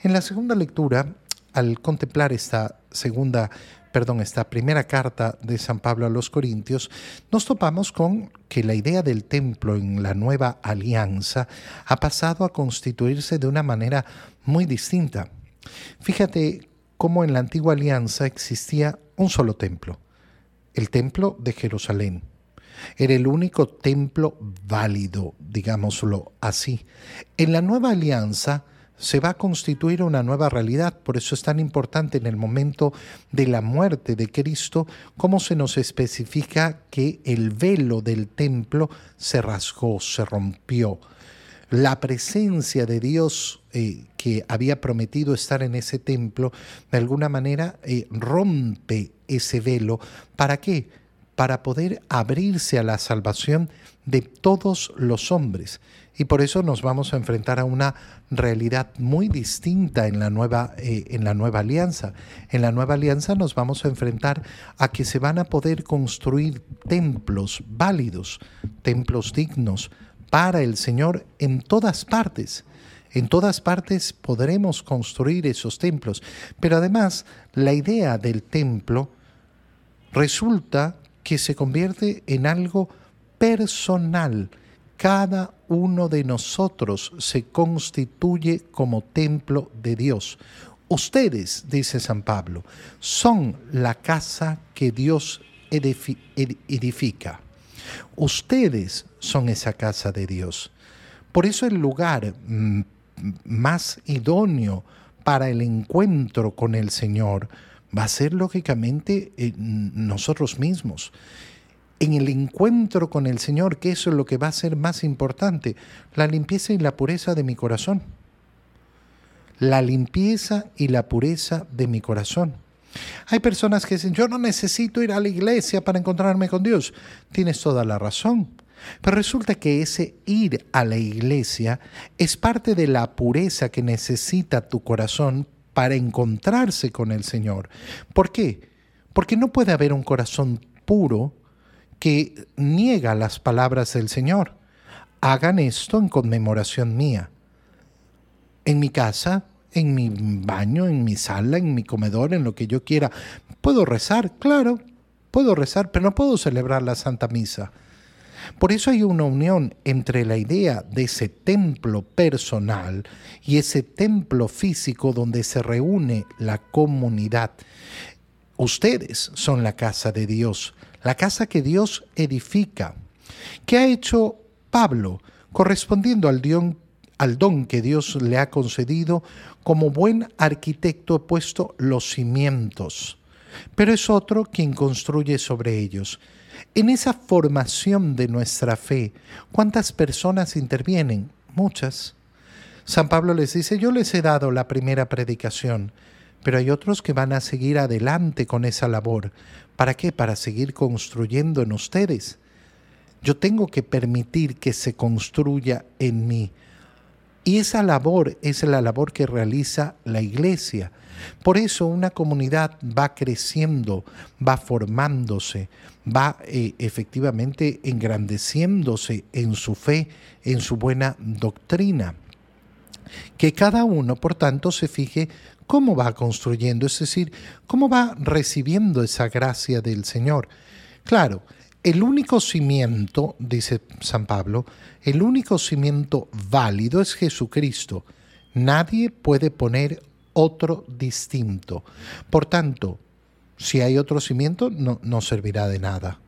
En la segunda lectura, al contemplar esta segunda perdón, esta primera carta de San Pablo a los Corintios, nos topamos con que la idea del templo en la nueva alianza ha pasado a constituirse de una manera muy distinta. Fíjate cómo en la antigua alianza existía un solo templo, el templo de Jerusalén. Era el único templo válido, digámoslo así. En la nueva alianza, se va a constituir una nueva realidad. Por eso es tan importante en el momento de la muerte de Cristo, cómo se nos especifica que el velo del templo se rasgó, se rompió. La presencia de Dios eh, que había prometido estar en ese templo, de alguna manera eh, rompe ese velo. ¿Para qué? Para poder abrirse a la salvación de todos los hombres. Y por eso nos vamos a enfrentar a una realidad muy distinta en la nueva, eh, en la nueva alianza. En la nueva alianza nos vamos a enfrentar a que se van a poder construir templos válidos, templos dignos para el Señor en todas partes. En todas partes podremos construir esos templos. Pero además, la idea del templo resulta que se convierte en algo personal cada uno de nosotros se constituye como templo de Dios. Ustedes, dice San Pablo, son la casa que Dios edifica. Ustedes son esa casa de Dios. Por eso el lugar mm, más idóneo para el encuentro con el Señor va a ser lógicamente eh, nosotros mismos en el encuentro con el Señor, que eso es lo que va a ser más importante, la limpieza y la pureza de mi corazón. La limpieza y la pureza de mi corazón. Hay personas que dicen, yo no necesito ir a la iglesia para encontrarme con Dios. Tienes toda la razón. Pero resulta que ese ir a la iglesia es parte de la pureza que necesita tu corazón para encontrarse con el Señor. ¿Por qué? Porque no puede haber un corazón puro que niega las palabras del Señor. Hagan esto en conmemoración mía. En mi casa, en mi baño, en mi sala, en mi comedor, en lo que yo quiera. ¿Puedo rezar? Claro, puedo rezar, pero no puedo celebrar la Santa Misa. Por eso hay una unión entre la idea de ese templo personal y ese templo físico donde se reúne la comunidad. Ustedes son la casa de Dios la casa que Dios edifica. ¿Qué ha hecho Pablo correspondiendo al, don que Dios le ha concedido? Como buen arquitecto ha puesto los cimientos, pero es otro quien construye sobre ellos. En esa formación de nuestra fe, ¿cuántas personas intervienen? Muchas. San Pablo les dice, yo les he dado la primera predicación, pero hay otros que van a seguir adelante con esa labor. ¿Para qué? Para seguir construyendo en ustedes. Yo tengo que permitir que se construya en mí. Y esa labor es la labor que realiza la iglesia. Por eso una comunidad va creciendo, va formándose, va eh, efectivamente engrandeciéndose en su fe, en su buena doctrina. Que cada uno, por tanto, se fije cómo va construyendo, es decir, cómo va recibiendo esa gracia del Señor. Claro, el único cimiento, dice San Pablo, el único cimiento válido es Jesucristo. Nadie puede poner otro distinto. Por tanto, si hay otro cimiento, no, no servirá de nada.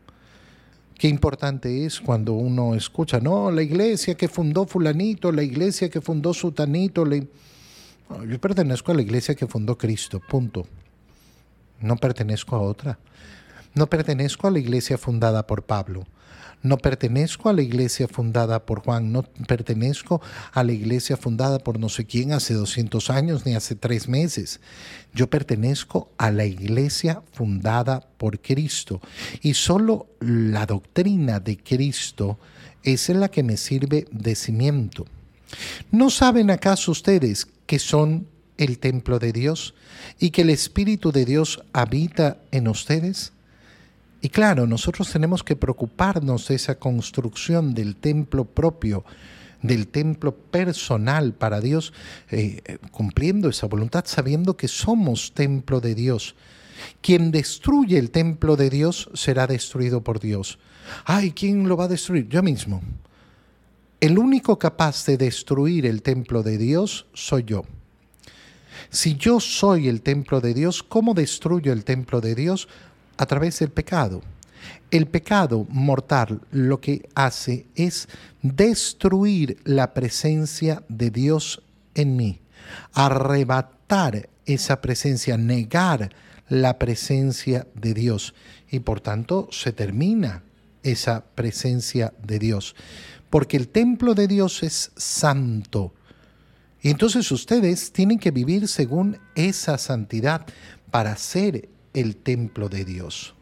Qué importante es cuando uno escucha, no, la iglesia que fundó fulanito, la iglesia que fundó sutanito, le... Yo pertenezco a la iglesia que fundó Cristo, punto. No pertenezco a otra. No pertenezco a la iglesia fundada por Pablo. No pertenezco a la iglesia fundada por Juan. No pertenezco a la iglesia fundada por no sé quién hace 200 años ni hace tres meses. Yo pertenezco a la iglesia fundada por Cristo. Y solo la doctrina de Cristo es la que me sirve de cimiento. ¿No saben acaso ustedes que son el templo de Dios y que el Espíritu de Dios habita en ustedes? Y claro, nosotros tenemos que preocuparnos de esa construcción del templo propio del templo personal para Dios, eh, cumpliendo esa voluntad, sabiendo que somos templo de Dios. Quien destruye el templo de Dios será destruido por Dios. Ay, ¿quién lo va a destruir? Yo mismo. El único capaz de destruir el templo de Dios soy yo. Si yo soy el templo de Dios, ¿cómo destruyo el templo de Dios? A través del pecado. El pecado mortal lo que hace es destruir la presencia de Dios en mí, arrebatar esa presencia, negar la presencia de Dios y por tanto se termina esa presencia de Dios, porque el templo de Dios es santo. Y entonces ustedes tienen que vivir según esa santidad para ser el templo de Dios.